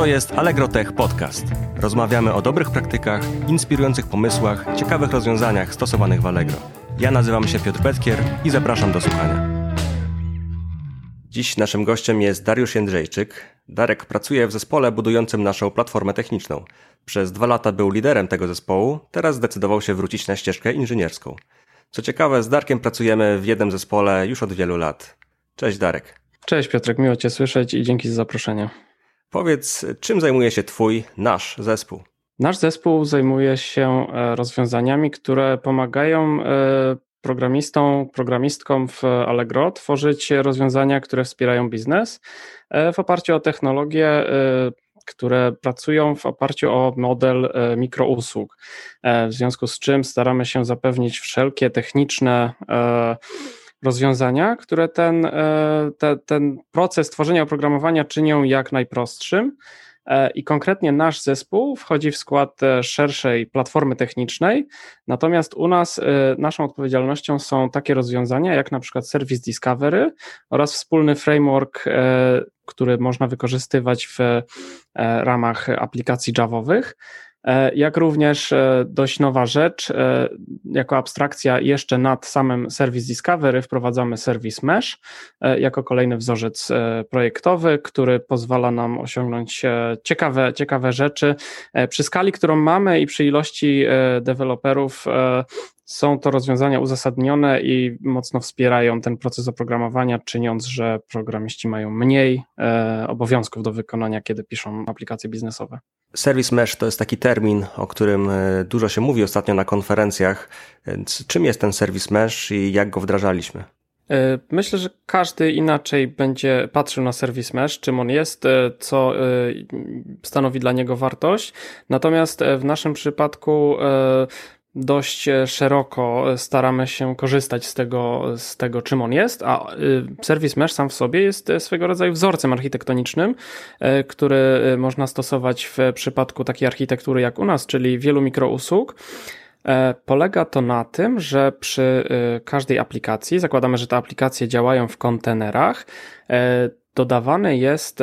To jest Allegro Tech Podcast. Rozmawiamy o dobrych praktykach, inspirujących pomysłach, ciekawych rozwiązaniach stosowanych w Allegro. Ja nazywam się Piotr Petkier i zapraszam do słuchania. Dziś naszym gościem jest Dariusz Jędrzejczyk. Darek pracuje w zespole budującym naszą platformę techniczną. Przez dwa lata był liderem tego zespołu, teraz zdecydował się wrócić na ścieżkę inżynierską. Co ciekawe, z Darkiem pracujemy w jednym zespole już od wielu lat. Cześć Darek. Cześć Piotrek, miło Cię słyszeć i dzięki za zaproszenie. Powiedz, czym zajmuje się Twój, nasz zespół? Nasz zespół zajmuje się e, rozwiązaniami, które pomagają e, programistom, programistkom w Allegro tworzyć rozwiązania, które wspierają biznes e, w oparciu o technologie, które pracują w oparciu o model mikrousług. W związku z czym staramy się zapewnić wszelkie techniczne rozwiązania, które ten, e, te, ten proces tworzenia oprogramowania czynią jak najprostszym. E, I konkretnie nasz zespół wchodzi w skład e, szerszej platformy technicznej, natomiast u nas naszą odpowiedzialnością są takie rozwiązania jak na przykład Service Discovery oraz wspólny framework, który można wykorzystywać w ramach aplikacji Javowych. E, jak również e, dość nowa rzecz, e, jako abstrakcja jeszcze nad samym Service Discovery wprowadzamy Service Mesh jako kolejny wzorzec projektowy, który pozwala nam osiągnąć ciekawe, ciekawe rzeczy. Przy skali, którą mamy i przy ilości deweloperów są to rozwiązania uzasadnione i mocno wspierają ten proces oprogramowania, czyniąc, że programiści mają mniej obowiązków do wykonania, kiedy piszą aplikacje biznesowe. Service Mesh to jest taki termin, o którym e, dużo się mówi ostatnio na konferencjach. Czym jest ten Service Mesh i jak go wdrażaliśmy? E, myślę, że każdy inaczej będzie patrzył na Service Mesh, czym on jest, e, co stanowi dla niego wartość. Natomiast w naszym przypadku dość e, szeroko e, staramy się korzystać z tego, z tego czym on jest, a y, Service Mesh sam w sobie jest e, swego rodzaju wzorcem architektonicznym, który można stosować w przypadku takiej architektury jak u nas, czyli wielu mikrousług. Polega to na tym, że przy każdej aplikacji, zakładamy, że te aplikacje działają w kontenerach, dodawany jest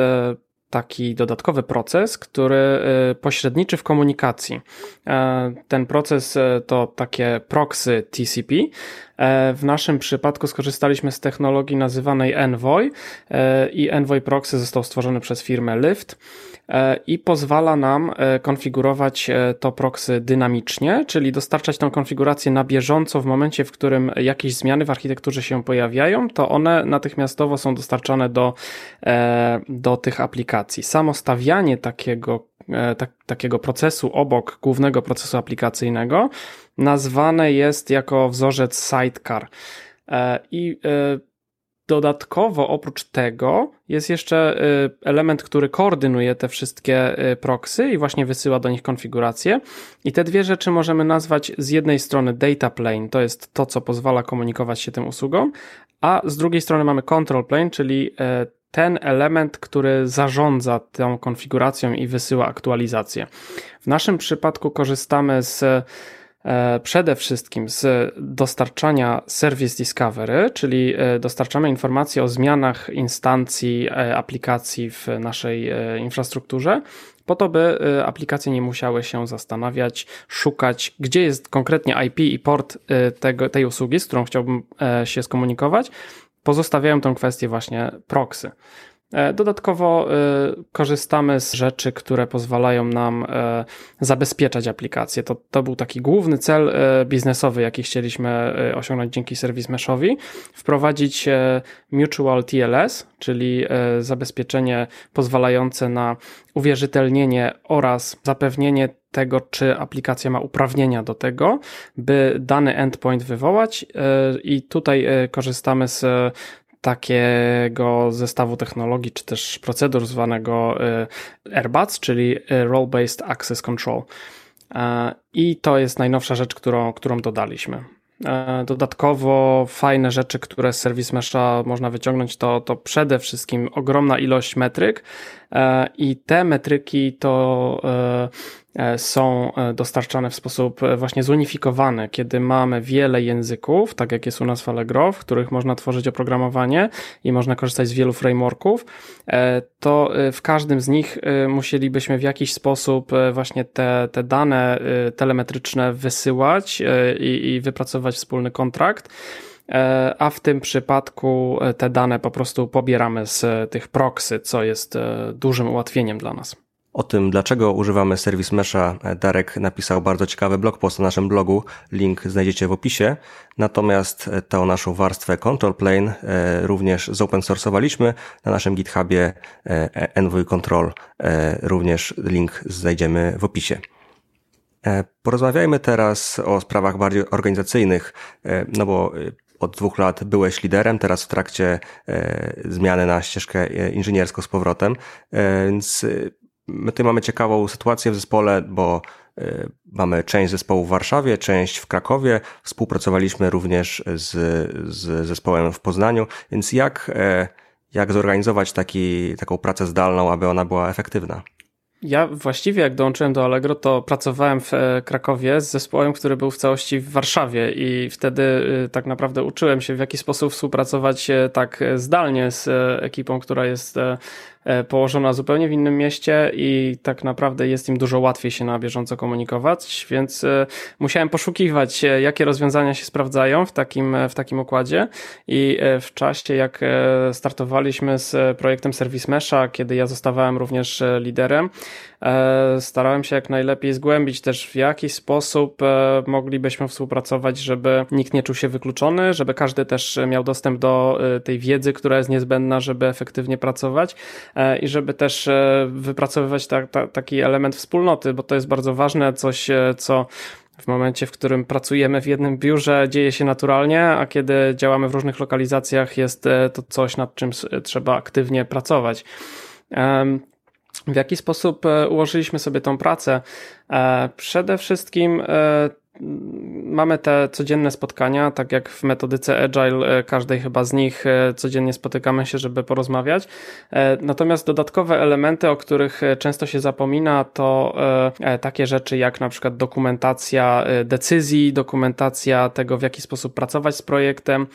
taki dodatkowy proces, który y, pośredniczy w komunikacji. E, ten proces e, to takie proxy TCP. E, w naszym przypadku skorzystaliśmy z technologii nazywanej Envoy i Envoy Proxy został stworzony przez firmę Lyft i pozwala nam konfigurować to proxy dynamicznie, czyli dostarczać tą konfigurację na bieżąco w momencie, w którym jakieś zmiany w architekturze się pojawiają, to one natychmiastowo są dostarczane do, do tych aplikacji. Samo stawianie takiego, e, tak, takiego procesu obok głównego procesu aplikacyjnego nazwane jest jako wzorzec sidecar. E, I e, Dodatkowo oprócz tego jest jeszcze element, który koordynuje te wszystkie proxy i właśnie wysyła do nich konfigurację. I te dwie rzeczy możemy nazwać z jednej strony data plane, to jest to, co pozwala komunikować się tym usługom, a z drugiej strony mamy control plane, czyli ten element, który zarządza tą konfiguracją i wysyła aktualizację. W naszym przypadku korzystamy z e, przede wszystkim z dostarczania Service Discovery, czyli e, dostarczamy informacje o zmianach instancji e, aplikacji w naszej infrastrukturze, po to, by aplikacje nie musiały się zastanawiać, szukać, gdzie jest konkretnie IP i port tego, tej usługi, z którą chciałbym się skomunikować, pozostawiają tę kwestię właśnie proxy. E, dodatkowo e, korzystamy z rzeczy, które pozwalają nam e, zabezpieczać aplikacje. To, to był taki główny cel biznesowy, jaki chcieliśmy osiągnąć dzięki Service Meshowi. Wprowadzić Mutual TLS, czyli zabezpieczenie pozwalające na uwierzytelnienie oraz zapewnienie tego, czy aplikacja ma uprawnienia do tego, by dany endpoint wywołać i tutaj korzystamy z takiego zestawu technologii, czy też procedur zwanego y, RBAC, czyli y, Role-Based Access Control. E, I to jest najnowsza rzecz, którą, którą dodaliśmy. E, dodatkowo fajne rzeczy, które z Service Mesha można wyciągnąć, to, to przede wszystkim ogromna ilość metryk e, i te metryki to są e, dostarczane w sposób e, właśnie zunifikowany, kiedy mamy wiele języków, tak jak jest u nas w Allegro, w których można tworzyć oprogramowanie i można korzystać z wielu frameworków, to w każdym z nich musielibyśmy w jakiś sposób właśnie te, te dane telemetryczne wysyłać i, i wypracować wspólny kontrakt a w tym przypadku te dane po prostu pobieramy z tych proxy, co jest dużym ułatwieniem dla nas. O tym, dlaczego używamy Service Mesha, Darek napisał bardzo ciekawy blog post na naszym blogu. Link znajdziecie w opisie. Natomiast tę naszą warstwę Control Plane e, również zopen sourceowaliśmy na naszym GitHubie e, Envoy Control. E, również link znajdziemy w opisie. Porozmawiajmy teraz o sprawach bardziej organizacyjnych, no bo od dwóch lat byłeś liderem, teraz w trakcie zmiany na ścieżkę inżynierską z powrotem, więc My tutaj mamy ciekawą sytuację w zespole, bo y, mamy część zespołu w Warszawie, część w Krakowie. Współpracowaliśmy również z, z zespołem w Poznaniu, więc jak, e, jak zorganizować taki, taką pracę zdalną, aby ona była efektywna? Ja właściwie jak dołączyłem do Allegro, to pracowałem w e, Krakowie z zespołem, który był w całości w Warszawie i wtedy y, tak naprawdę uczyłem się w jaki sposób współpracować e, tak zdalnie z ekipą, która jest położona zupełnie w innym mieście i tak naprawdę jest im dużo łatwiej się na bieżąco komunikować, więc e, musiałem poszukiwać, e, jakie rozwiązania się sprawdzają w takim, w takim układzie i w czasie, jak startowaliśmy z projektem Service Mesha, kiedy ja zostawałem również liderem, starałem się jak najlepiej zgłębić też w jaki sposób moglibyśmy współpracować, żeby nikt nie czuł się wykluczony, żeby każdy też miał dostęp do tej wiedzy, która jest niezbędna, żeby efektywnie pracować, E, i żeby też e, wypracowywać ta, ta, taki element wspólnoty, bo to jest bardzo ważne, coś, e, co w momencie, w którym pracujemy w jednym biurze, dzieje się naturalnie, a kiedy działamy w różnych lokalizacjach, jest to coś, nad czym trzeba aktywnie pracować. W jaki sposób ułożyliśmy sobie tą pracę? Przede wszystkim mamy te codzienne spotkania, tak jak w metodyce Agile, e, każdej chyba z nich e, codziennie spotykamy się, żeby porozmawiać. E, natomiast dodatkowe elementy, o których często się zapomina, to takie rzeczy jak na przykład dokumentacja decyzji, dokumentacja tego, w jaki sposób pracować z projektem,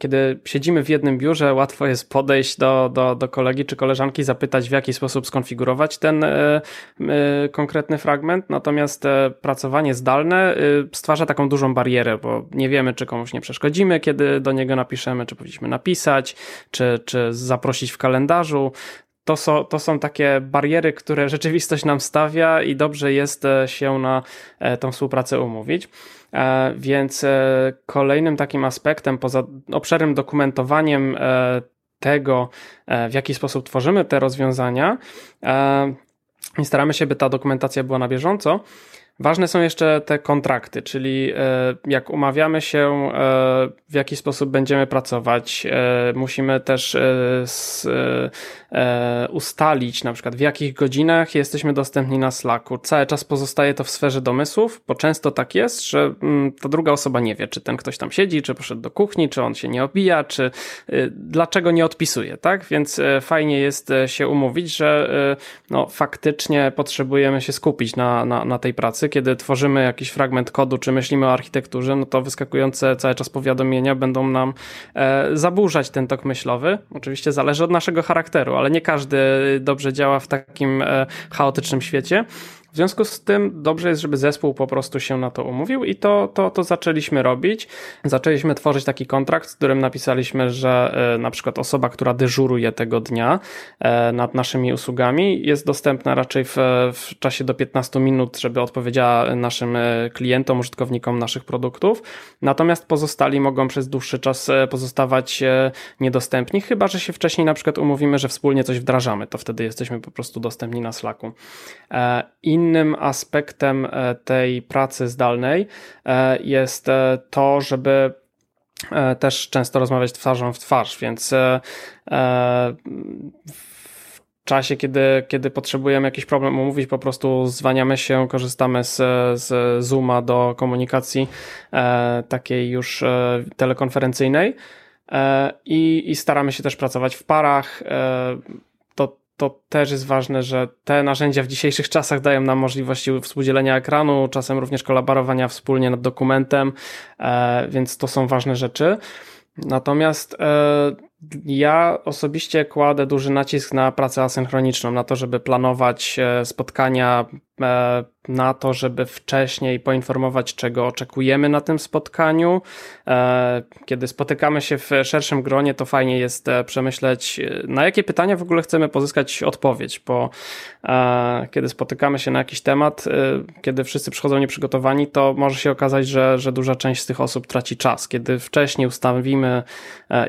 kiedy siedzimy w jednym biurze, łatwo jest podejść do, do, do kolegi czy koleżanki, zapytać, w jaki sposób skonfigurować ten y, y, konkretny fragment. Natomiast e, pracowanie zdalne y, stwarza taką dużą barierę, bo nie wiemy, czy komuś nie przeszkodzimy, kiedy do niego napiszemy, czy powinniśmy napisać, czy, czy zaprosić w kalendarzu to są, to są takie bariery, które rzeczywistość nam stawia i dobrze jest się na tą współpracę umówić. E, więc e, kolejnym takim aspektem, poza obszernym dokumentowaniem e, tego, w jaki sposób tworzymy te rozwiązania, i staramy się, by ta dokumentacja była na bieżąco, Ważne są jeszcze te kontrakty, czyli e, jak umawiamy się, e, w jaki sposób będziemy pracować. E, musimy też ustalić na przykład w jakich godzinach jesteśmy dostępni na Slacku. Cały czas pozostaje to w sferze domysłów, bo często tak jest, że mm, ta druga osoba nie wie, czy ten ktoś tam siedzi, czy poszedł do kuchni, czy on się nie obija, czy dlaczego nie odpisuje, tak? Więc fajnie jest się umówić, że no, faktycznie potrzebujemy się skupić na, na, na tej pracy kiedy tworzymy jakiś fragment kodu, czy myślimy o architekturze, no to wyskakujące cały czas powiadomienia będą nam e, zaburzać ten tok myślowy. Oczywiście zależy od naszego charakteru, ale nie każdy dobrze działa w takim e, chaotycznym świecie. W związku z tym dobrze jest, żeby zespół po prostu się na to umówił i to, to, to zaczęliśmy robić. Zaczęliśmy tworzyć taki kontrakt, w którym napisaliśmy, że e, na przykład osoba, która dyżuruje tego dnia e, nad naszymi usługami jest dostępna raczej w, w czasie do 15 minut, żeby odpowiedziała naszym e, klientom, użytkownikom naszych produktów. Natomiast pozostali mogą przez dłuższy czas pozostawać niedostępni, chyba że się wcześniej na przykład umówimy, że wspólnie coś wdrażamy, to wtedy jesteśmy po prostu dostępni na Slacku. I innym aspektem e, tej pracy zdalnej e, jest e, to, żeby też często rozmawiać twarzą w twarz, więc w czasie, kiedy, kiedy potrzebujemy jakiś problem omówić, po prostu zwaniamy się, korzystamy z, z Zooma do komunikacji takiej już telekonferencyjnej i, i staramy się też pracować w parach. To też jest ważne, że te narzędzia w dzisiejszych czasach dają nam możliwości współdzielenia ekranu, czasem również kolaborowania wspólnie nad dokumentem, więc to są ważne rzeczy. Natomiast ja osobiście kładę duży nacisk na pracę asynchroniczną, na to, żeby planować spotkania E, na to, żeby wcześniej poinformować, czego oczekujemy na tym spotkaniu. E, kiedy spotykamy się w szerszym gronie, to fajnie jest e, przemyśleć, na jakie pytania w ogóle chcemy pozyskać odpowiedź, bo kiedy spotykamy się na jakiś temat, kiedy wszyscy przychodzą nieprzygotowani, to może się okazać, że, że duża część z tych osób traci czas. Kiedy wcześniej ustawimy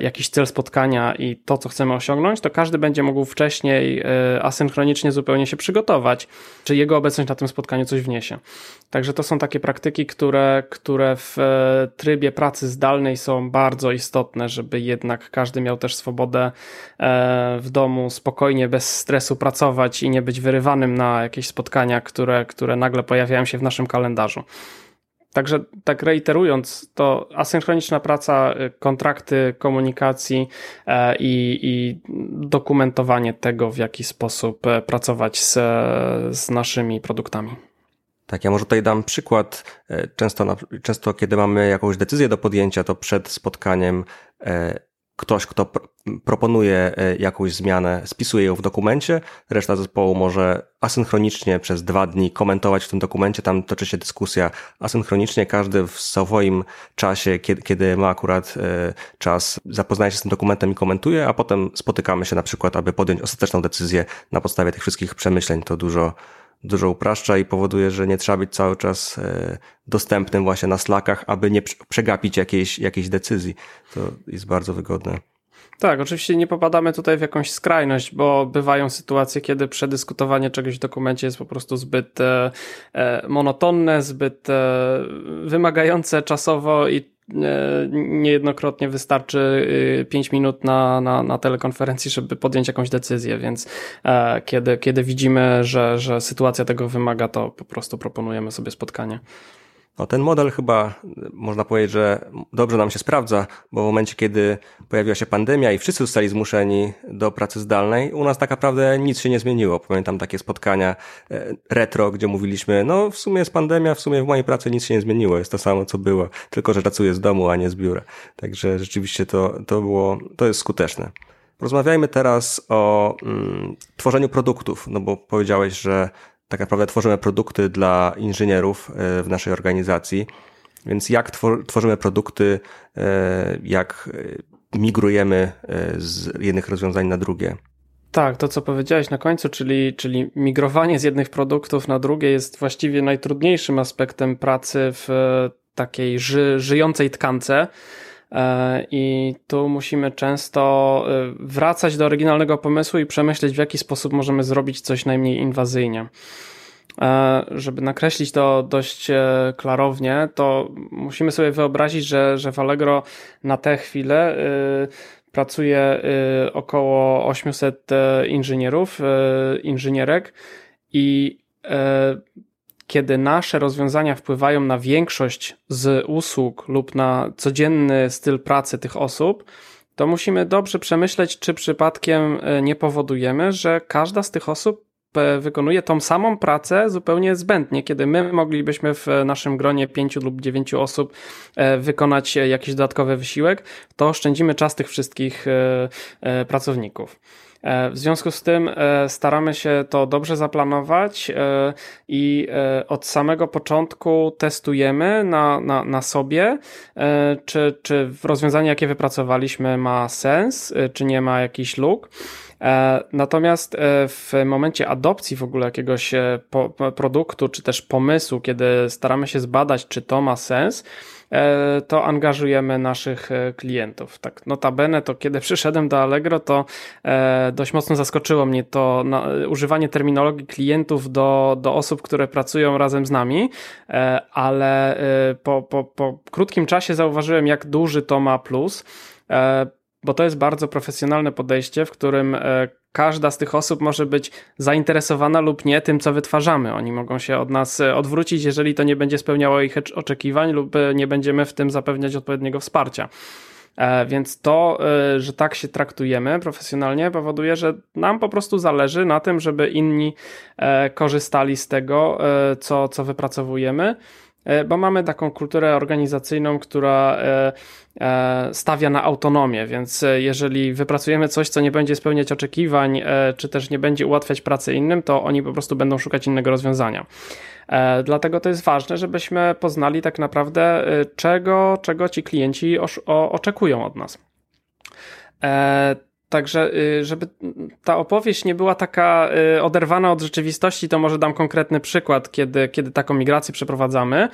jakiś cel spotkania i to, co chcemy osiągnąć, to każdy będzie mógł wcześniej asynchronicznie zupełnie się przygotować, czy jego obecność na tym spotkaniu coś wniesie. Także to są takie praktyki, które, które w e, trybie pracy zdalnej są bardzo istotne, żeby jednak każdy miał też swobodę e, w domu spokojnie, bez stresu pracować i nie być wyrywanym na jakieś spotkania, które, które nagle pojawiają się w naszym kalendarzu. Także tak reiterując, to asynchroniczna praca, y, kontrakty komunikacji e, i, i, dokumentowanie tego, w jaki sposób e, pracować z, z naszymi produktami. Tak, ja może tutaj dam przykład. E, często, często, kiedy mamy jakąś decyzję do podjęcia, to przed spotkaniem ktoś, kto pr proponuje e, jakąś zmianę, spisuje ją w dokumencie, reszta zespołu może asynchronicznie przez dwa dni komentować w tym dokumencie, tam toczy się dyskusja asynchronicznie, każdy w swoim czasie, kiedy, kiedy ma akurat e, czas, zapoznaje się z tym dokumentem i komentuje, a potem spotykamy się na przykład, aby podjąć ostateczną decyzję na podstawie tych wszystkich przemyśleń. To dużo dużo upraszcza i powoduje, że nie trzeba być cały czas e, dostępnym właśnie na Slackach, aby nie przegapić jakiejś, jakiejś decyzji. To jest bardzo wygodne. Tak, oczywiście nie popadamy tutaj w jakąś skrajność, bo bywają sytuacje, kiedy przedyskutowanie czegoś w dokumencie jest po prostu zbyt e, e monotonne, zbyt wymagające czasowo i niejednokrotnie wystarczy 5 y, minut na, na, na telekonferencji, żeby podjąć jakąś decyzję, więc e, kiedy, kiedy widzimy, że, że sytuacja tego wymaga, to po prostu proponujemy sobie spotkanie. No, ten model chyba można powiedzieć, że dobrze nam się sprawdza, bo w momencie, kiedy pojawiła się pandemia i wszyscy zostali zmuszeni do pracy zdalnej, u nas tak naprawdę nic się nie zmieniło. Pamiętam takie spotkania e, retro, gdzie mówiliśmy, no w sumie jest pandemia, w sumie w mojej pracy nic się nie zmieniło, jest to samo co było, tylko że pracuję z domu, a nie z biura. Także rzeczywiście to, to było, to jest skuteczne. Rozmawiajmy teraz o mm, tworzeniu produktów, no bo powiedziałeś, że tak naprawdę tworzymy produkty dla inżynierów e, w naszej organizacji. Więc jak tworzymy produkty, e, jak e, migrujemy z jednych rozwiązań na drugie? Tak, to co powiedziałeś na końcu, czyli, czyli migrowanie z jednych produktów na drugie jest właściwie najtrudniejszym aspektem pracy w takiej ży, żyjącej tkance. E, I tu musimy często e, wracać do oryginalnego pomysłu i przemyśleć, w jaki sposób możemy zrobić coś najmniej inwazyjnie. E, żeby nakreślić to dość klarownie, to musimy sobie wyobrazić, że, że w Allegro na tę chwilę pracuje około 800 inżynierów, inżynierek i kiedy nasze rozwiązania wpływają na większość z usług lub na codzienny styl pracy tych osób, to musimy dobrze przemyśleć, czy przypadkiem e, nie powodujemy, że każda z tych osób e, wykonuje tą samą pracę zupełnie zbędnie, kiedy my moglibyśmy w naszym gronie pięciu lub dziewięciu osób e, wykonać jakiś dodatkowy wysiłek, to oszczędzimy czas tych wszystkich pracowników. E, w związku z tym e, staramy się to dobrze zaplanować e, i od samego początku testujemy na, na, na sobie, czy, czy rozwiązanie, jakie wypracowaliśmy, ma sens, czy nie ma jakichś luk. Natomiast w momencie adopcji w ogóle jakiegoś produktu, czy też pomysłu, kiedy staramy się zbadać, czy to ma sens, to angażujemy naszych e, klientów. Tak, notabene to kiedy przyszedłem do Allegro, to e, dość mocno zaskoczyło mnie to używanie terminologii klientów do, do osób, które pracują razem z nami, ale po, po, po krótkim czasie zauważyłem, jak duży to ma plus bo to jest bardzo profesjonalne podejście, w którym każda z tych osób może być zainteresowana lub nie tym, co wytwarzamy. Oni mogą się od nas e, odwrócić, jeżeli to nie będzie spełniało ich oczekiwań lub e, nie będziemy w tym zapewniać odpowiedniego wsparcia. E, więc to, że tak się traktujemy profesjonalnie, powoduje, że nam po prostu zależy na tym, żeby inni korzystali z tego, co, co wypracowujemy bo mamy taką kulturę organizacyjną, która stawia na autonomię, więc jeżeli wypracujemy coś, co nie będzie spełniać oczekiwań, czy też nie będzie ułatwiać pracy innym, to oni po prostu będą szukać innego rozwiązania. E, dlatego to jest ważne, żebyśmy poznali tak naprawdę, e, czego, czego ci klienci oczekują od nas. E, także, żeby ta opowieść nie była taka oderwana od rzeczywistości, to może dam konkretny przykład, kiedy, kiedy taką migrację przeprowadzamy,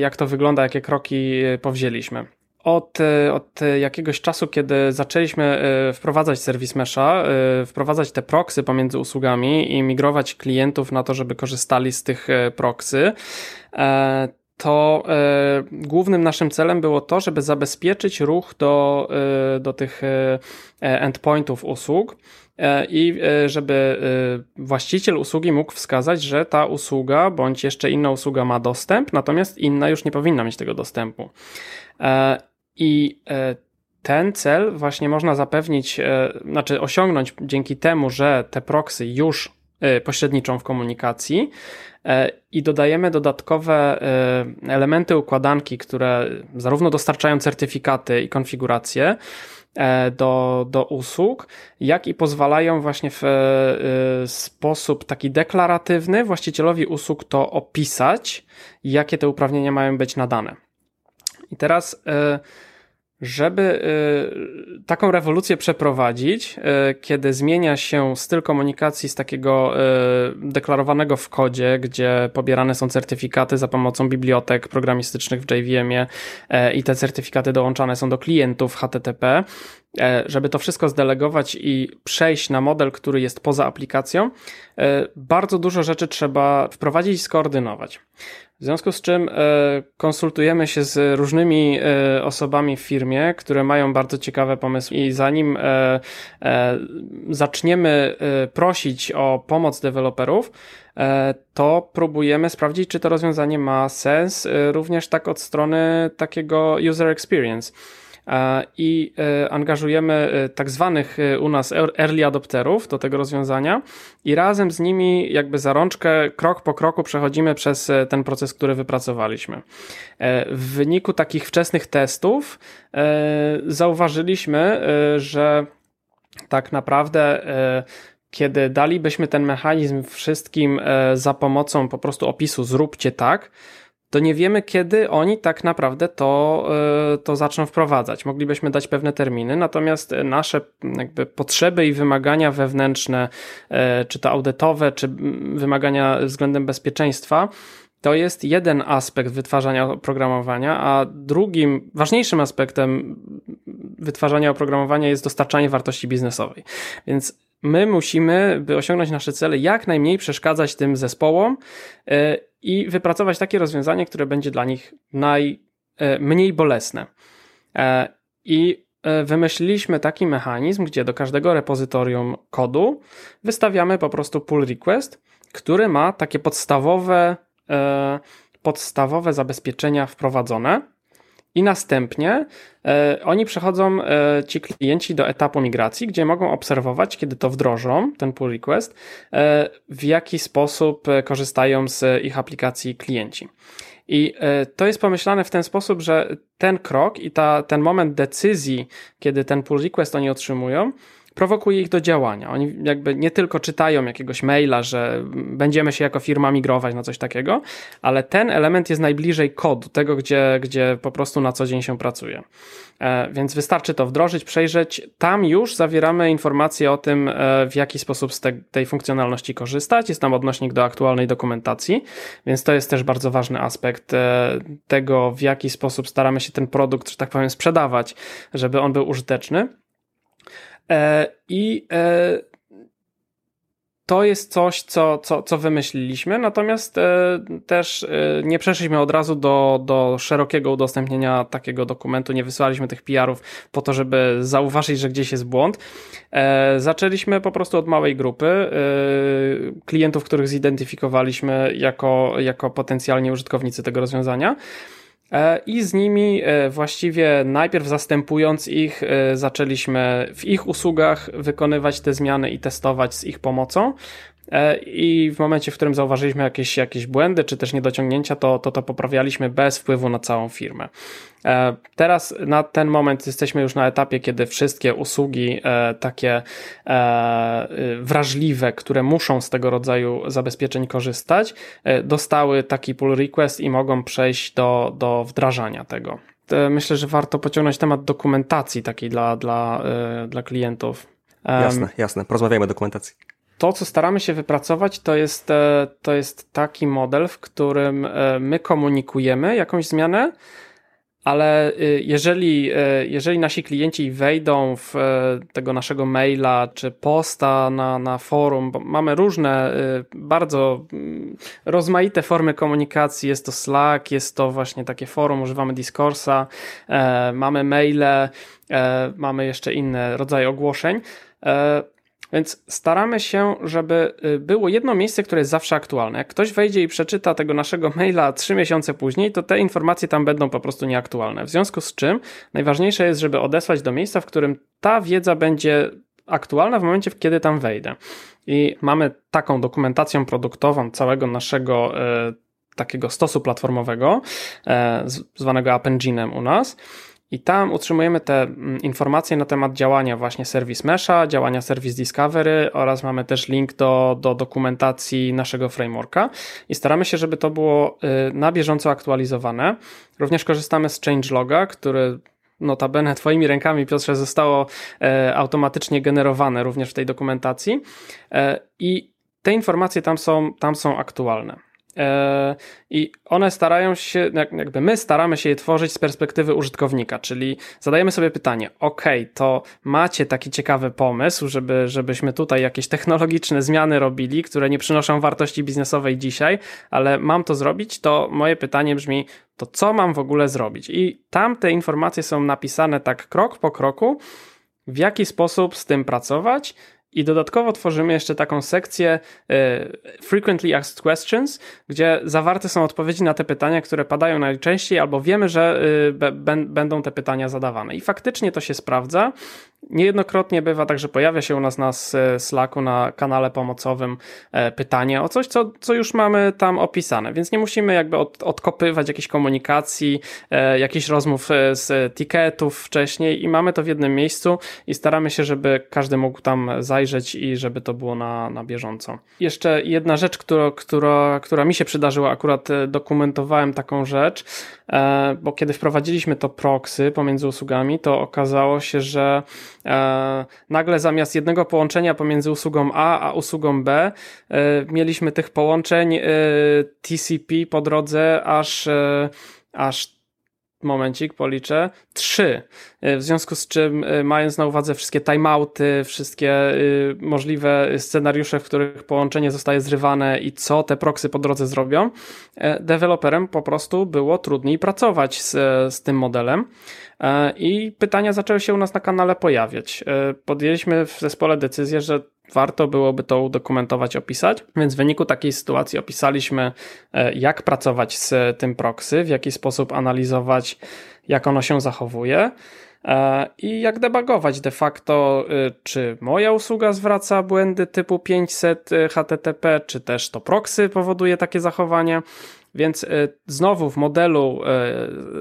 jak to wygląda, jakie kroki powzięliśmy. Od, e, od jakiegoś czasu, kiedy zaczęliśmy e, wprowadzać serwis mesha, e, wprowadzać te proksy pomiędzy usługami i migrować klientów na to, żeby korzystali z tych proksy, to głównym naszym celem było to, żeby zabezpieczyć ruch do, do tych endpointów usług i żeby właściciel usługi mógł wskazać, że ta usługa bądź jeszcze inna usługa ma dostęp, natomiast inna już nie powinna mieć tego dostępu. I e, ten cel właśnie można zapewnić, e, znaczy osiągnąć dzięki temu, że te proxy już e, pośredniczą w komunikacji i dodajemy dodatkowe elementy układanki, które zarówno dostarczają certyfikaty i konfiguracje do, do usług, jak i pozwalają właśnie w sposób taki deklaratywny właścicielowi usług to opisać, jakie te uprawnienia mają być nadane. I teraz, e, żeby e, taką rewolucję przeprowadzić, e, kiedy zmienia się styl komunikacji z takiego deklarowanego w kodzie, gdzie pobierane są certyfikaty za pomocą bibliotek programistycznych w JVM-ie i te certyfikaty dołączane są do klientów HTTP, żeby to wszystko zdelegować i przejść na model, który jest poza aplikacją, bardzo dużo rzeczy trzeba wprowadzić i skoordynować. W związku z czym e, konsultujemy się z różnymi e, osobami w firmie, które mają bardzo ciekawe pomysły. I zanim e, zaczniemy prosić o pomoc deweloperów, to próbujemy sprawdzić, czy to rozwiązanie ma sens, również tak od strony takiego user experience i e, angażujemy e, tak zwanych e, u nas early adopterów do tego rozwiązania i razem z nimi jakby za rączkę, krok po kroku przechodzimy przez ten proces, który wypracowaliśmy. W wyniku takich wczesnych testów zauważyliśmy, że tak naprawdę kiedy dalibyśmy ten mechanizm wszystkim za pomocą po prostu opisu zróbcie tak, to nie wiemy, kiedy oni tak naprawdę to, e, to zaczną wprowadzać. Moglibyśmy dać pewne terminy, natomiast nasze jakby potrzeby i wymagania wewnętrzne, e, czy to audytowe, czy wymagania względem bezpieczeństwa, to jest jeden aspekt wytwarzania oprogramowania, a drugim, ważniejszym aspektem wytwarzania oprogramowania jest dostarczanie wartości biznesowej. Więc my musimy, by osiągnąć nasze cele, jak najmniej przeszkadzać tym zespołom e, i wypracować takie rozwiązanie, które będzie dla nich najmniej e, bolesne. E, I wymyśliliśmy taki mechanizm, gdzie do każdego repozytorium kodu wystawiamy po prostu pull request, który ma takie podstawowe, podstawowe zabezpieczenia wprowadzone i następnie e, oni przechodzą, e, ci klienci, do etapu migracji, gdzie mogą obserwować, kiedy to wdrożą, ten pull request, e, w jaki sposób korzystają z ich aplikacji klienci. I to jest pomyślane w ten sposób, że ten krok i ta, ten moment decyzji, kiedy ten pull request oni otrzymują, prowokuje ich do działania. Oni jakby nie tylko czytają jakiegoś maila, że będziemy się jako firma migrować na coś takiego, ale ten element jest najbliżej kodu, tego, gdzie, gdzie po prostu na co dzień się pracuje. E, więc wystarczy to wdrożyć, przejrzeć. Tam już zawieramy informacje o tym, e, w jaki sposób z te, tej funkcjonalności korzystać. Jest tam odnośnik do aktualnej dokumentacji, więc to jest też bardzo ważny aspekt e, tego, w jaki sposób staramy się ten produkt, że tak powiem, sprzedawać, żeby on był użyteczny. E, I e, to jest coś, co, co, co wymyśliliśmy, natomiast e, też nie przeszliśmy od razu do, do szerokiego udostępnienia takiego dokumentu, nie wysłaliśmy tych PR-ów po to, żeby zauważyć, że gdzieś jest błąd. Zaczęliśmy po prostu od małej grupy klientów, których zidentyfikowaliśmy jako, jako potencjalni użytkownicy tego rozwiązania. I z nimi właściwie najpierw zastępując ich, zaczęliśmy w ich usługach wykonywać te zmiany i testować z ich pomocą. E, I w momencie, w którym zauważyliśmy jakieś, jakieś błędy czy też niedociągnięcia, to, to to poprawialiśmy bez wpływu na całą firmę. E, teraz na ten moment jesteśmy już na etapie, kiedy wszystkie usługi e, takie wrażliwe, które muszą z tego rodzaju zabezpieczeń korzystać, dostały taki pull request i mogą przejść do, do wdrażania tego. Myślę, że warto pociągnąć temat dokumentacji takiej dla, dla, dla klientów. Jasne, jasne. Porozmawiajmy o dokumentacji to, co staramy się wypracować, to jest, e, to jest taki model, w którym e, my komunikujemy jakąś zmianę, ale e, jeżeli, jeżeli nasi klienci wejdą w tego naszego maila czy posta na, na forum, bo mamy różne, bardzo mm, rozmaite formy komunikacji, jest to Slack, jest to właśnie takie forum, używamy Discorsa, mamy maile, mamy jeszcze inne rodzaje ogłoszeń więc staramy się, żeby y, było jedno miejsce, które jest zawsze aktualne. Jak ktoś wejdzie i przeczyta tego naszego maila trzy miesiące później, to te informacje tam będą po prostu nieaktualne. W związku z czym najważniejsze jest, żeby odesłać do miejsca, w którym ta wiedza będzie aktualna w momencie, kiedy tam wejdę. I mamy taką dokumentację produktową całego naszego e, takiego stosu platformowego, e, zwanego App Engine'em u nas. I tam utrzymujemy te mm, informacje na temat działania właśnie Service Mesha, działania Service Discovery oraz mamy też link do, do dokumentacji naszego frameworka i staramy się, żeby to było y, na bieżąco aktualizowane. Również korzystamy z changeloga, który notabene twoimi rękami, Piotrze, zostało e, automatycznie generowane również w tej dokumentacji e, i te informacje tam są, tam są aktualne. E, I one starają się, jakby my staramy się je tworzyć z perspektywy użytkownika, czyli zadajemy sobie pytanie: OK, to macie taki ciekawy pomysł, żeby, żebyśmy tutaj jakieś technologiczne zmiany robili, które nie przynoszą wartości biznesowej dzisiaj, ale mam to zrobić, to moje pytanie brzmi: to co mam w ogóle zrobić? I tam te informacje są napisane tak krok po kroku, w jaki sposób z tym pracować i dodatkowo tworzymy jeszcze taką sekcję e, Frequently Asked Questions, gdzie zawarte są odpowiedzi na te pytania, które padają najczęściej, albo wiemy, że e, będą te pytania zadawane. I faktycznie to się sprawdza. Niejednokrotnie bywa tak, że pojawia się u nas na Slacku, na kanale pomocowym e, pytanie o coś, co, co już mamy tam opisane, więc nie musimy jakby od, odkopywać jakiejś komunikacji, jakichś rozmów z ticketów wcześniej i mamy to w jednym miejscu i staramy się, żeby każdy mógł tam zajrzeć i żeby to było na, na bieżąco. Jeszcze jedna rzecz, która, która, która mi się przydarzyła, akurat e, dokumentowałem taką rzecz, e, bo kiedy wprowadziliśmy to proxy pomiędzy usługami, to okazało się, że e, nagle zamiast jednego połączenia pomiędzy usługą A a usługą B mieliśmy tych połączeń TCP po drodze aż aż momencik, policzę, trzy. E, w związku z czym, e, mając na uwadze wszystkie timeouty, wszystkie e, możliwe scenariusze, w których połączenie zostaje zrywane i co te proxy po drodze zrobią, deweloperem po prostu było trudniej pracować z, z tym modelem. I pytania zaczęły się u nas na kanale pojawiać. Podjęliśmy w zespole decyzję, że warto byłoby to udokumentować, opisać. Więc w wyniku takiej sytuacji opisaliśmy, e, jak pracować z tym proxy, w jaki sposób analizować, jak ono się zachowuje. E, I jak debugować de facto, e, czy moja usługa zwraca błędy typu 500 HTTP, czy też to proxy powoduje takie zachowanie. Więc znowu w modelu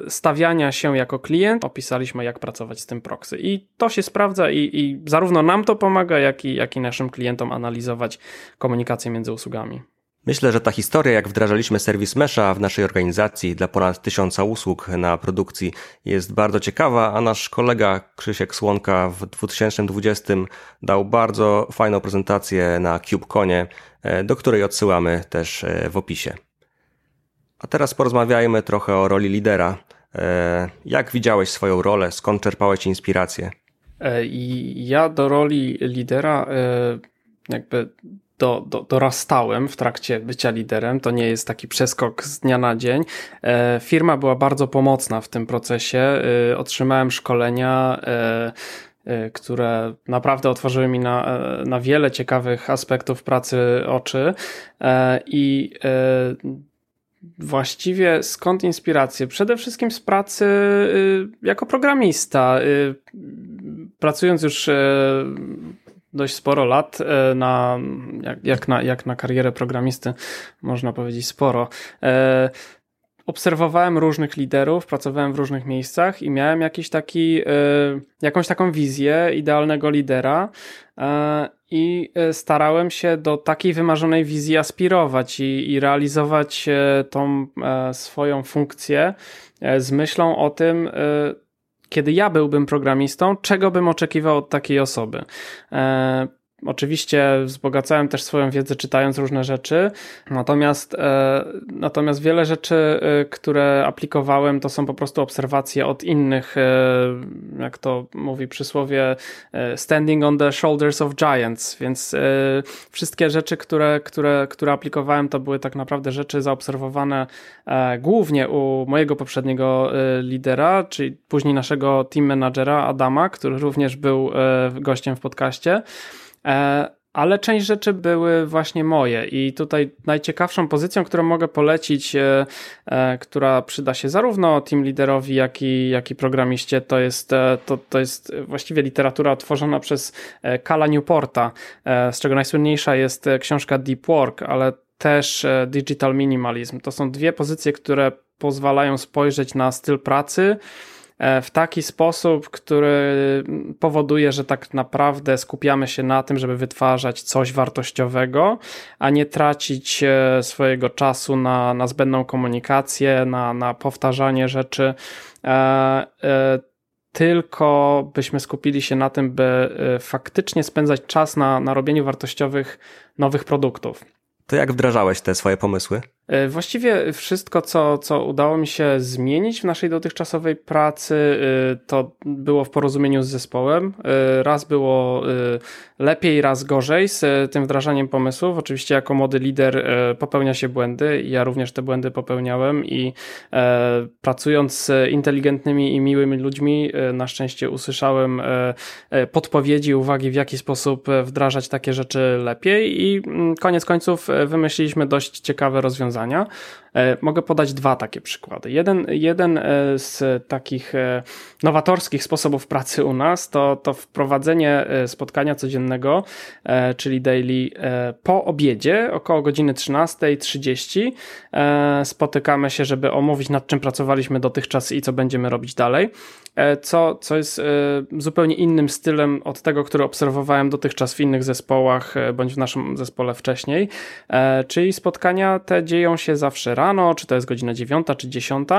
stawiania się jako klient opisaliśmy, jak pracować z tym proxy. I to się sprawdza i, i zarówno nam to pomaga, jak i, jak i naszym klientom analizować komunikację między usługami. Myślę, że ta historia, jak wdrażaliśmy serwis Mesha w naszej organizacji dla ponad tysiąca usług na produkcji jest bardzo ciekawa, a nasz kolega Krzysiek Słonka w 2020 dał bardzo fajną prezentację na CubeConie, e, do której odsyłamy też e, w opisie. A teraz porozmawiajmy trochę o roli lidera. E, jak widziałeś swoją rolę? Skąd czerpałeś inspirację? E, ja do roli lidera e, jakby do, do, dorastałem w trakcie bycia liderem. To nie jest taki przeskok z dnia na dzień. Firma była bardzo pomocna w tym procesie. Otrzymałem szkolenia które naprawdę otworzyły mi na, na wiele ciekawych aspektów pracy oczy i Właściwie skąd inspiracje? Przede wszystkim z pracy y, jako programista. Y, pracując już y, dość sporo lat na, jak, jak, na, jak na karierę programisty, można powiedzieć sporo. Obserwowałem różnych liderów, pracowałem w różnych miejscach i miałem jakiś taki, jakąś taką wizję idealnego lidera i e, starałem się do takiej wymarzonej wizji aspirować i, i realizować e, tą e, swoją funkcję z myślą o tym, kiedy ja byłbym programistą, czego bym oczekiwał od takiej osoby. Oczywiście wzbogacałem też swoją wiedzę czytając różne rzeczy, natomiast, e, natomiast wiele rzeczy, e, które aplikowałem, to są po prostu obserwacje od innych, e, jak to mówi przysłowie, standing on the shoulders of giants, więc wszystkie rzeczy, które, które, które aplikowałem, to były tak naprawdę rzeczy zaobserwowane głównie u mojego poprzedniego lidera, czyli później naszego team managera Adama, który również był gościem w podcaście. E, ale część rzeczy były właśnie moje i tutaj najciekawszą pozycją, którą mogę polecić, e, e, która przyda się zarówno team liderowi, jak i, jak i programiście, to jest, to, to jest właściwie literatura tworzona przez Kala Newporta, z czego najsłynniejsza jest książka Deep Work, ale też Digital Minimalism. To są dwie pozycje, które pozwalają spojrzeć na styl pracy, w taki sposób, który powoduje, że tak naprawdę skupiamy się na tym, żeby wytwarzać coś wartościowego, a nie tracić e, swojego czasu na, na zbędną komunikację, na, na powtarzanie rzeczy. E, tylko byśmy skupili się na tym, by faktycznie spędzać czas na, na robieniu wartościowych nowych produktów. To jak wdrażałeś te swoje pomysły? E, właściwie wszystko, co, co udało mi się zmienić w naszej dotychczasowej pracy, e, to było w porozumieniu z zespołem. E, raz było lepiej, raz gorzej z tym wdrażaniem pomysłów. Oczywiście, jako młody lider popełnia się błędy. Ja również te błędy popełniałem i pracując z inteligentnymi i miłymi ludźmi, na szczęście usłyszałem podpowiedzi, uwagi, w jaki sposób wdrażać takie rzeczy lepiej, i mm, koniec końców wymyśliliśmy dość ciekawe rozwiązania rozwiązania. E, mogę podać dwa takie przykłady. Jeden, jeden e, z takich e, nowatorskich sposobów pracy u nas to, to wprowadzenie spotkania codziennego, czyli daily po obiedzie, około godziny 13.30. Spotykamy się, żeby omówić nad czym pracowaliśmy dotychczas i co będziemy robić dalej. Co, co jest zupełnie innym stylem od tego, który obserwowałem dotychczas w innych zespołach, bądź w naszym zespole wcześniej. Czyli spotkania te dzieją się zawsze rano, czy to jest godzina 9 czy 10.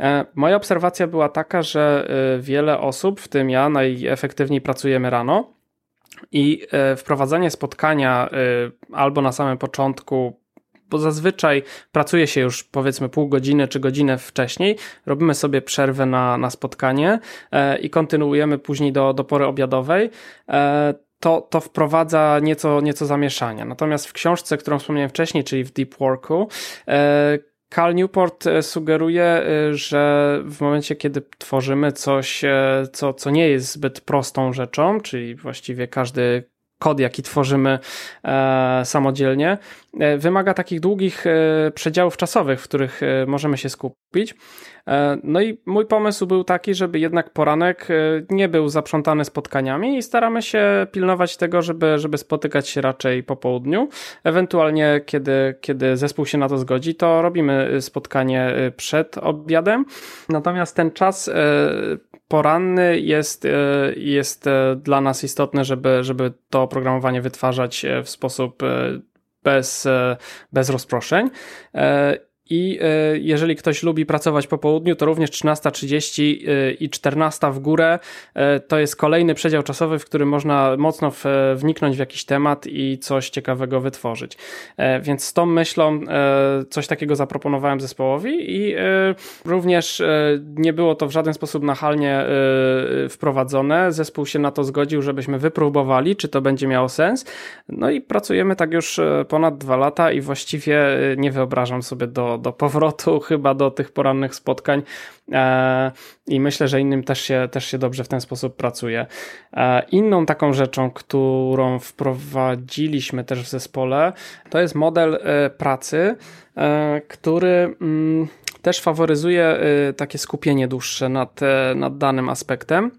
E, moja obserwacja była taka, że e, wiele osób, w tym ja, najefektywniej pracujemy rano. I e, wprowadzanie spotkania albo na samym początku, bo zazwyczaj pracuje się już powiedzmy pół godziny czy godzinę wcześniej, robimy sobie przerwę na, na spotkanie i kontynuujemy później do, do pory obiadowej to, to wprowadza nieco, nieco zamieszania. Natomiast w książce, którą wspomniałem wcześniej, czyli w Deep Worku, e, Cal Newport e, sugeruje, e, że w momencie, kiedy tworzymy coś, co, co nie jest zbyt prostą rzeczą, czyli właściwie każdy kod, jaki tworzymy samodzielnie, wymaga takich długich przedziałów czasowych, w których możemy się skupić. E, no i mój pomysł był taki, żeby jednak poranek e, nie był zaprzątany spotkaniami i staramy się pilnować tego, żeby, żeby spotykać się raczej po południu. Ewentualnie, kiedy, kiedy zespół się na to zgodzi, to robimy spotkanie e, przed obiadem. Natomiast ten czas poranny jest, jest dla nas istotny, żeby, żeby to oprogramowanie wytwarzać w sposób bez, bez rozproszeń. I e, jeżeli ktoś lubi pracować po południu, to również 13.30 e, i 14 w górę e, to jest kolejny przedział czasowy, w którym można mocno wniknąć w jakiś temat i coś ciekawego wytworzyć. Więc z tą myślą coś takiego zaproponowałem zespołowi i również nie było to w żaden sposób nachalnie wprowadzone. Zespół się na to zgodził, żebyśmy wypróbowali, czy to będzie miało sens. No i pracujemy tak już ponad dwa lata i właściwie nie wyobrażam sobie do do, powrotu chyba do tych porannych spotkań i myślę, że innym też się, też się dobrze w ten sposób pracuje. Inną taką rzeczą, którą wprowadziliśmy też w zespole, to jest model pracy, który mm, też faworyzuje takie skupienie dłuższe nad, nad danym aspektem.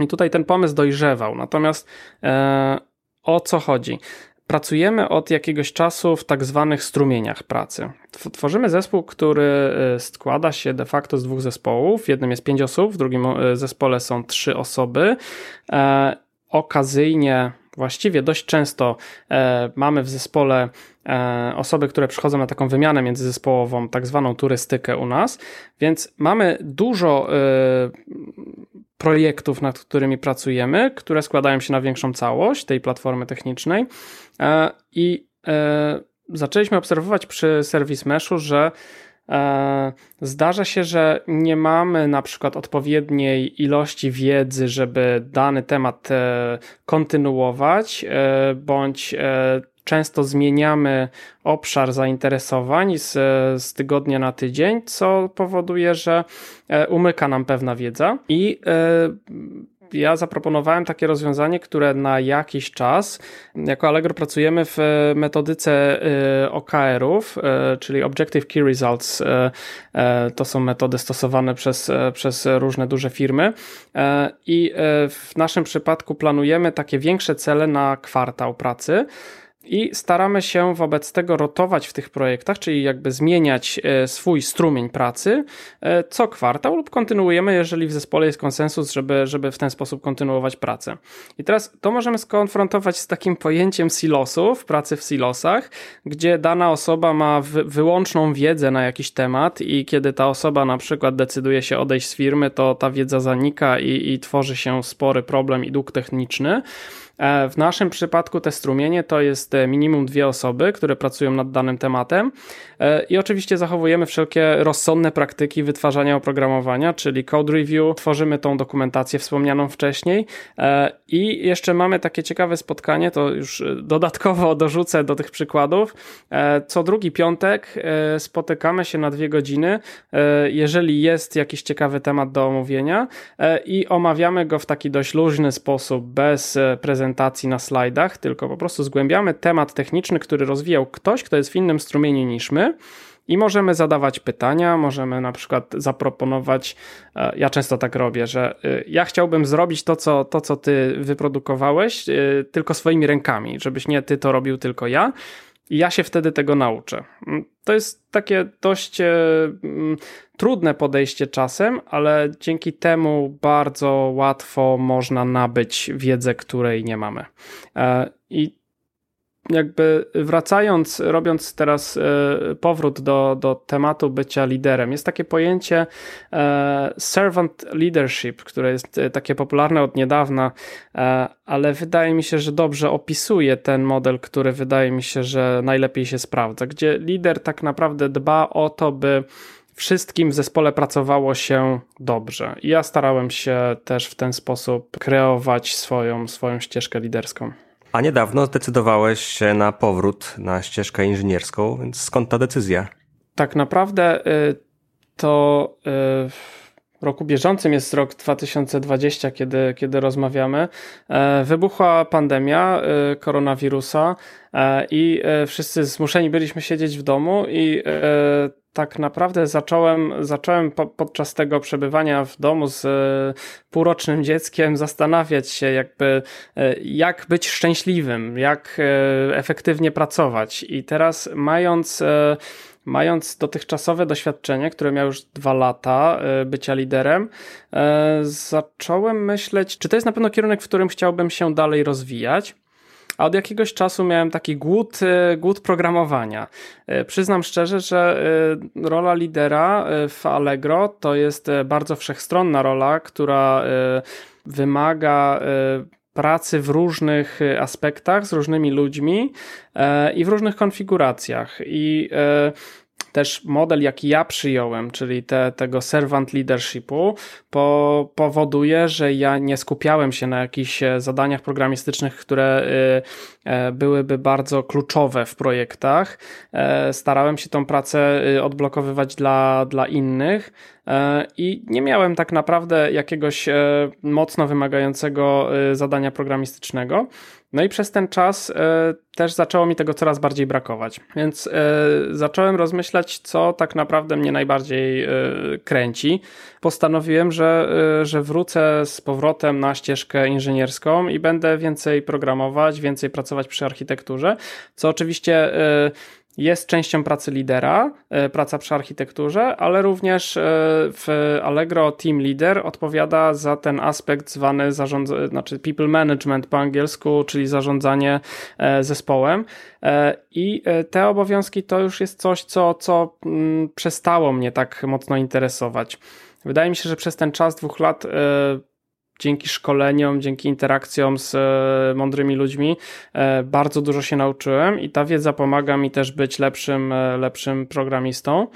I tutaj ten pomysł dojrzewał. Natomiast e, o co chodzi? Pracujemy od jakiegoś czasu w tak zwanych strumieniach pracy. Tworzymy zespół, który e, składa się de facto z dwóch zespołów. W jednym jest pięć osób, w drugim e, zespole są trzy osoby. E, okazyjnie Właściwie dość często e, mamy w zespole e, osoby, które przychodzą na taką wymianę międzyzespołową, tak zwaną turystykę u nas, więc mamy dużo e, projektów, nad którymi pracujemy, które składają się na większą całość tej platformy technicznej. I zaczęliśmy obserwować przy Service Meshu, że Zdarza się, że nie mamy na przykład odpowiedniej ilości wiedzy, żeby dany temat kontynuować, bądź często zmieniamy obszar zainteresowań z, z tygodnia na tydzień, co powoduje, że e, umyka nam pewna wiedza i e, ja zaproponowałem takie rozwiązanie, które na jakiś czas, jako Allegro pracujemy w metodyce e, OKR-ów, czyli Objective Key Results. To są metody stosowane przez, przez różne duże firmy i w naszym przypadku planujemy takie większe cele na kwartał pracy i staramy się wobec tego rotować w tych projektach, czyli jakby zmieniać e, swój strumień pracy e, co kwartał lub kontynuujemy, jeżeli w zespole jest konsensus, żeby, żeby w ten sposób kontynuować pracę. I teraz to możemy skonfrontować z takim pojęciem silosów, pracy w silosach, gdzie dana osoba ma wyłączną wiedzę na jakiś temat i kiedy ta osoba na przykład decyduje się odejść z firmy, to ta wiedza zanika i, i tworzy się spory problem i dług techniczny. E, w naszym przypadku te strumienie to jest e, minimum dwie osoby, które pracują nad danym tematem e, i oczywiście zachowujemy wszelkie rozsądne praktyki wytwarzania oprogramowania, czyli code review, tworzymy tą dokumentację wspomnianą wcześniej i jeszcze mamy takie ciekawe spotkanie, to już dodatkowo dorzucę do tych przykładów. Co drugi piątek spotykamy się na dwie godziny, jeżeli jest jakiś ciekawy temat do omówienia i omawiamy go w taki dość luźny sposób, bez prezentacji prezentacji na slajdach, tylko po prostu zgłębiamy temat techniczny, który rozwijał ktoś, kto jest w innym strumieniu niż my. I możemy zadawać pytania, możemy na przykład zaproponować. E, ja często tak robię, że e, ja chciałbym zrobić to, co, to, co ty wyprodukowałeś, e, tylko swoimi rękami, żebyś nie ty to robił, tylko ja. Ja się wtedy tego nauczę. Mm, to jest takie dość e, mm, trudne podejście czasem, ale dzięki temu bardzo łatwo można nabyć wiedzę, której nie mamy. E, I jakby wracając, robiąc teraz e, powrót do, do tematu bycia liderem, jest takie pojęcie e, servant leadership, które jest e, takie popularne od niedawna, ale wydaje mi się, że dobrze opisuje ten model, który wydaje mi się, że najlepiej się sprawdza, gdzie lider tak naprawdę dba o to, by wszystkim w zespole pracowało się dobrze. I ja starałem się też w ten sposób kreować swoją, swoją ścieżkę liderską. A niedawno zdecydowałeś się na powrót na ścieżkę inżynierską, więc skąd ta decyzja? Tak naprawdę y, to y, w roku bieżącym jest rok 2020, kiedy, kiedy rozmawiamy. E, wybuchła pandemia y, koronawirusa e, i e, wszyscy zmuszeni byliśmy siedzieć w domu i tak naprawdę zacząłem, zacząłem po, podczas tego przebywania w domu z e, półrocznym dzieckiem zastanawiać się, jakby, e, jak być szczęśliwym, jak e, efektywnie pracować. I teraz, mając mając dotychczasowe doświadczenie, które miał już dwa lata bycia liderem, zacząłem myśleć, czy to jest na pewno kierunek, w którym chciałbym się dalej rozwijać. A od jakiegoś czasu miałem taki głód, e, głód programowania. E, przyznam szczerze, że e, rola lidera w Allegro to jest bardzo wszechstronna rola, która wymaga pracy w różnych aspektach z różnymi ludźmi i w różnych konfiguracjach. I też model, jaki ja przyjąłem, czyli te, tego servant leadershipu, po, powoduje, że ja nie skupiałem się na jakichś e, zadaniach programistycznych, które y, y, byłyby bardzo kluczowe w projektach. Y, starałem się tą pracę odblokowywać dla, dla innych i nie miałem tak naprawdę jakiegoś mocno wymagającego zadania programistycznego. No i przez ten czas e, też zaczęło mi tego coraz bardziej brakować. Więc e, zacząłem rozmyślać, co tak naprawdę mnie najbardziej e, kręci. Postanowiłem, że, że wrócę z powrotem na ścieżkę inżynierską i będę więcej programować, więcej pracować przy architekturze, co oczywiście jest częścią pracy lidera, e, praca przy architekturze, ale również e, w Allegro Team Leader odpowiada za ten aspekt zwany zarząd, znaczy people management po angielsku, czyli zarządzanie e, zespołem. I te obowiązki to już jest coś, co, co mm, przestało mnie tak mocno interesować. Wydaje mi się, że przez ten czas dwóch lat dzięki szkoleniom, dzięki interakcjom z e, mądrymi ludźmi e, bardzo dużo się nauczyłem i ta wiedza pomaga mi też być lepszym, e, lepszym programistą.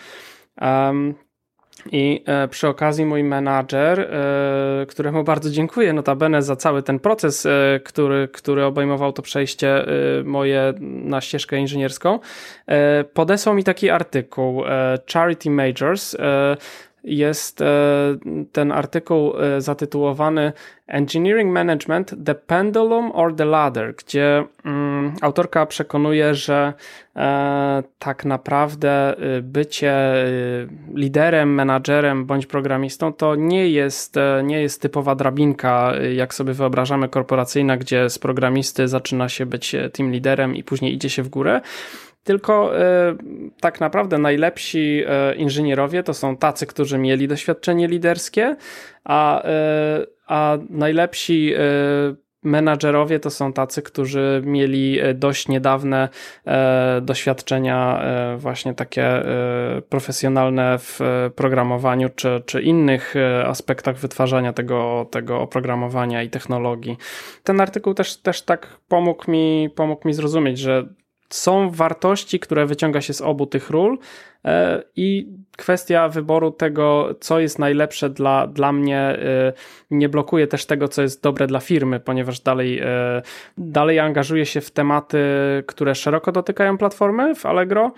I przy okazji mój menadżer, któremu bardzo dziękuję notabene za cały ten proces, który, który obejmował to przejście moje na ścieżkę inżynierską, podesłał mi taki artykuł Charity Majors jest e, ten artykuł e, zatytułowany Engineering Management The Pendulum or the Ladder, gdzie mm, autorka przekonuje, że e, tak naprawdę bycie liderem, menadżerem bądź programistą to nie jest, nie jest typowa drabinka, jak sobie wyobrażamy, korporacyjna, gdzie z programisty zaczyna się być team liderem i później idzie się w górę tylko e, tak naprawdę najlepsi e, inżynierowie to są tacy, którzy mieli doświadczenie liderskie, a, e, a najlepsi menadżerowie to są tacy, którzy mieli dość niedawne doświadczenia, właśnie takie profesjonalne w programowaniu czy, czy innych aspektach wytwarzania tego, tego oprogramowania i technologii. Ten artykuł też, też tak pomógł mi, pomógł mi zrozumieć, że są wartości, które wyciąga się z obu tych ról e, i kwestia wyboru tego, co jest najlepsze dla, dla mnie, e, nie blokuje też tego, co jest dobre dla firmy, ponieważ dalej, e, dalej angażuję się w tematy, które szeroko dotykają platformy w Allegro,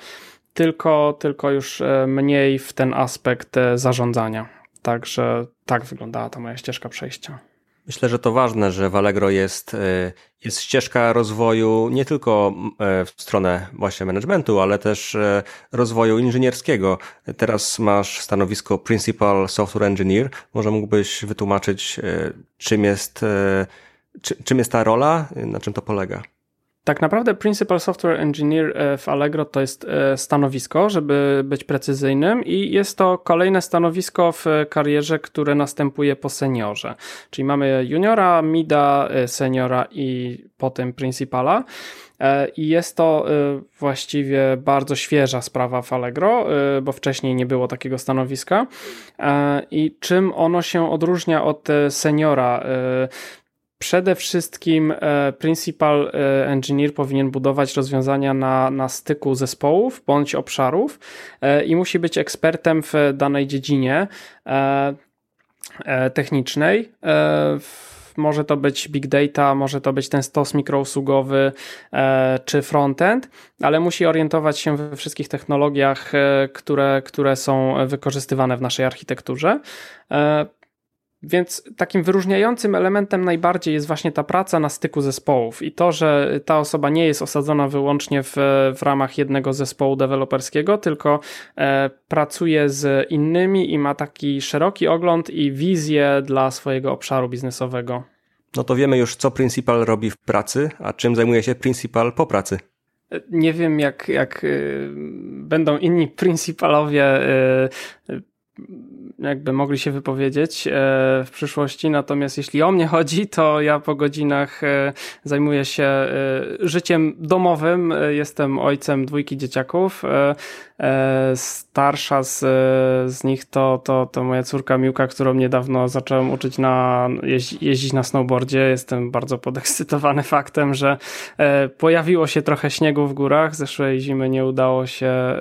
tylko, tylko już mniej w ten aspekt zarządzania. Także tak wyglądała ta moja ścieżka przejścia. Myślę, że to ważne, że w Allegro jest, e, jest ścieżka rozwoju nie tylko e, w stronę właśnie managementu, ale też e, rozwoju inżynierskiego. Teraz masz stanowisko Principal Software Engineer. Może mógłbyś wytłumaczyć, czym jest, czym jest ta rola, na czym to polega? Tak naprawdę Principal Software Engineer e, w Allegro to jest e, stanowisko, żeby być precyzyjnym i jest to kolejne stanowisko w karierze, które następuje po seniorze. Czyli mamy juniora, mida, e, seniora i potem principala. I jest to właściwie bardzo świeża sprawa w Allegro, bo wcześniej nie było takiego stanowiska. I czym ono się odróżnia od seniora? Przede wszystkim e, principal e, engineer powinien budować rozwiązania na, na styku zespołów bądź obszarów e, i musi być ekspertem w danej dziedzinie technicznej. Może to być big data, może to być ten stos mikrousługowy czy frontend, ale musi orientować się we wszystkich technologiach, które, które są wykorzystywane w naszej architekturze. Więc takim wyróżniającym elementem najbardziej jest właśnie ta praca na styku zespołów i to, że ta osoba nie jest osadzona wyłącznie w, w ramach jednego zespołu deweloperskiego, tylko e, pracuje z innymi i ma taki szeroki ogląd i wizję dla swojego obszaru biznesowego. No to wiemy już, co Principal robi w pracy, a czym zajmuje się Principal po pracy. E, nie wiem, jak, jak y, będą inni Principalowie y, jakby mogli się wypowiedzieć w przyszłości. Natomiast jeśli o mnie chodzi, to ja po godzinach zajmuję się życiem domowym. Jestem ojcem dwójki dzieciaków. Starsza z, z nich to, to, to moja córka Miłka, którą niedawno zacząłem uczyć na jeździć na snowboardzie. Jestem bardzo podekscytowany faktem, że pojawiło się trochę śniegu w górach. Zeszłej zimy nie udało się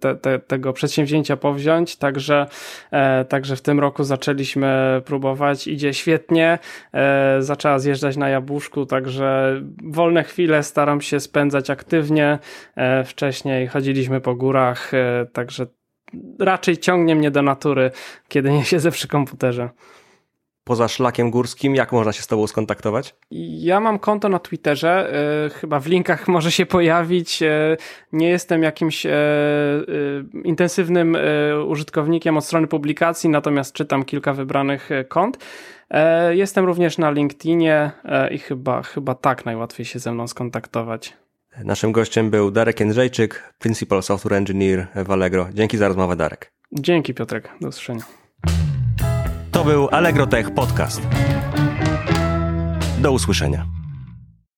te, te, tego przedsięwzięcia powziąć, także, e, także w tym roku zaczęliśmy próbować. Idzie świetnie, e, zaczęła zjeżdżać na jabłuszku, także wolne chwile staram się spędzać aktywnie. E, wcześniej chodziliśmy po górach, także raczej ciągnie mnie do natury, kiedy nie siedzę przy komputerze poza szlakiem górskim, jak można się z Tobą skontaktować? Ja mam konto na Twitterze, y, chyba w linkach może się pojawić. Y, nie jestem jakimś y, intensywnym użytkownikiem od strony publikacji, natomiast czytam kilka wybranych kont. Jestem również na LinkedInie i chyba, chyba tak najłatwiej się ze mną skontaktować. Naszym gościem był Darek Jędrzejczyk, Principal Software Engineer w Allegro. Dzięki za rozmowę, Darek. Dzięki, Piotrek. Do usłyszenia. To był Allegro Tech Podcast. Do usłyszenia.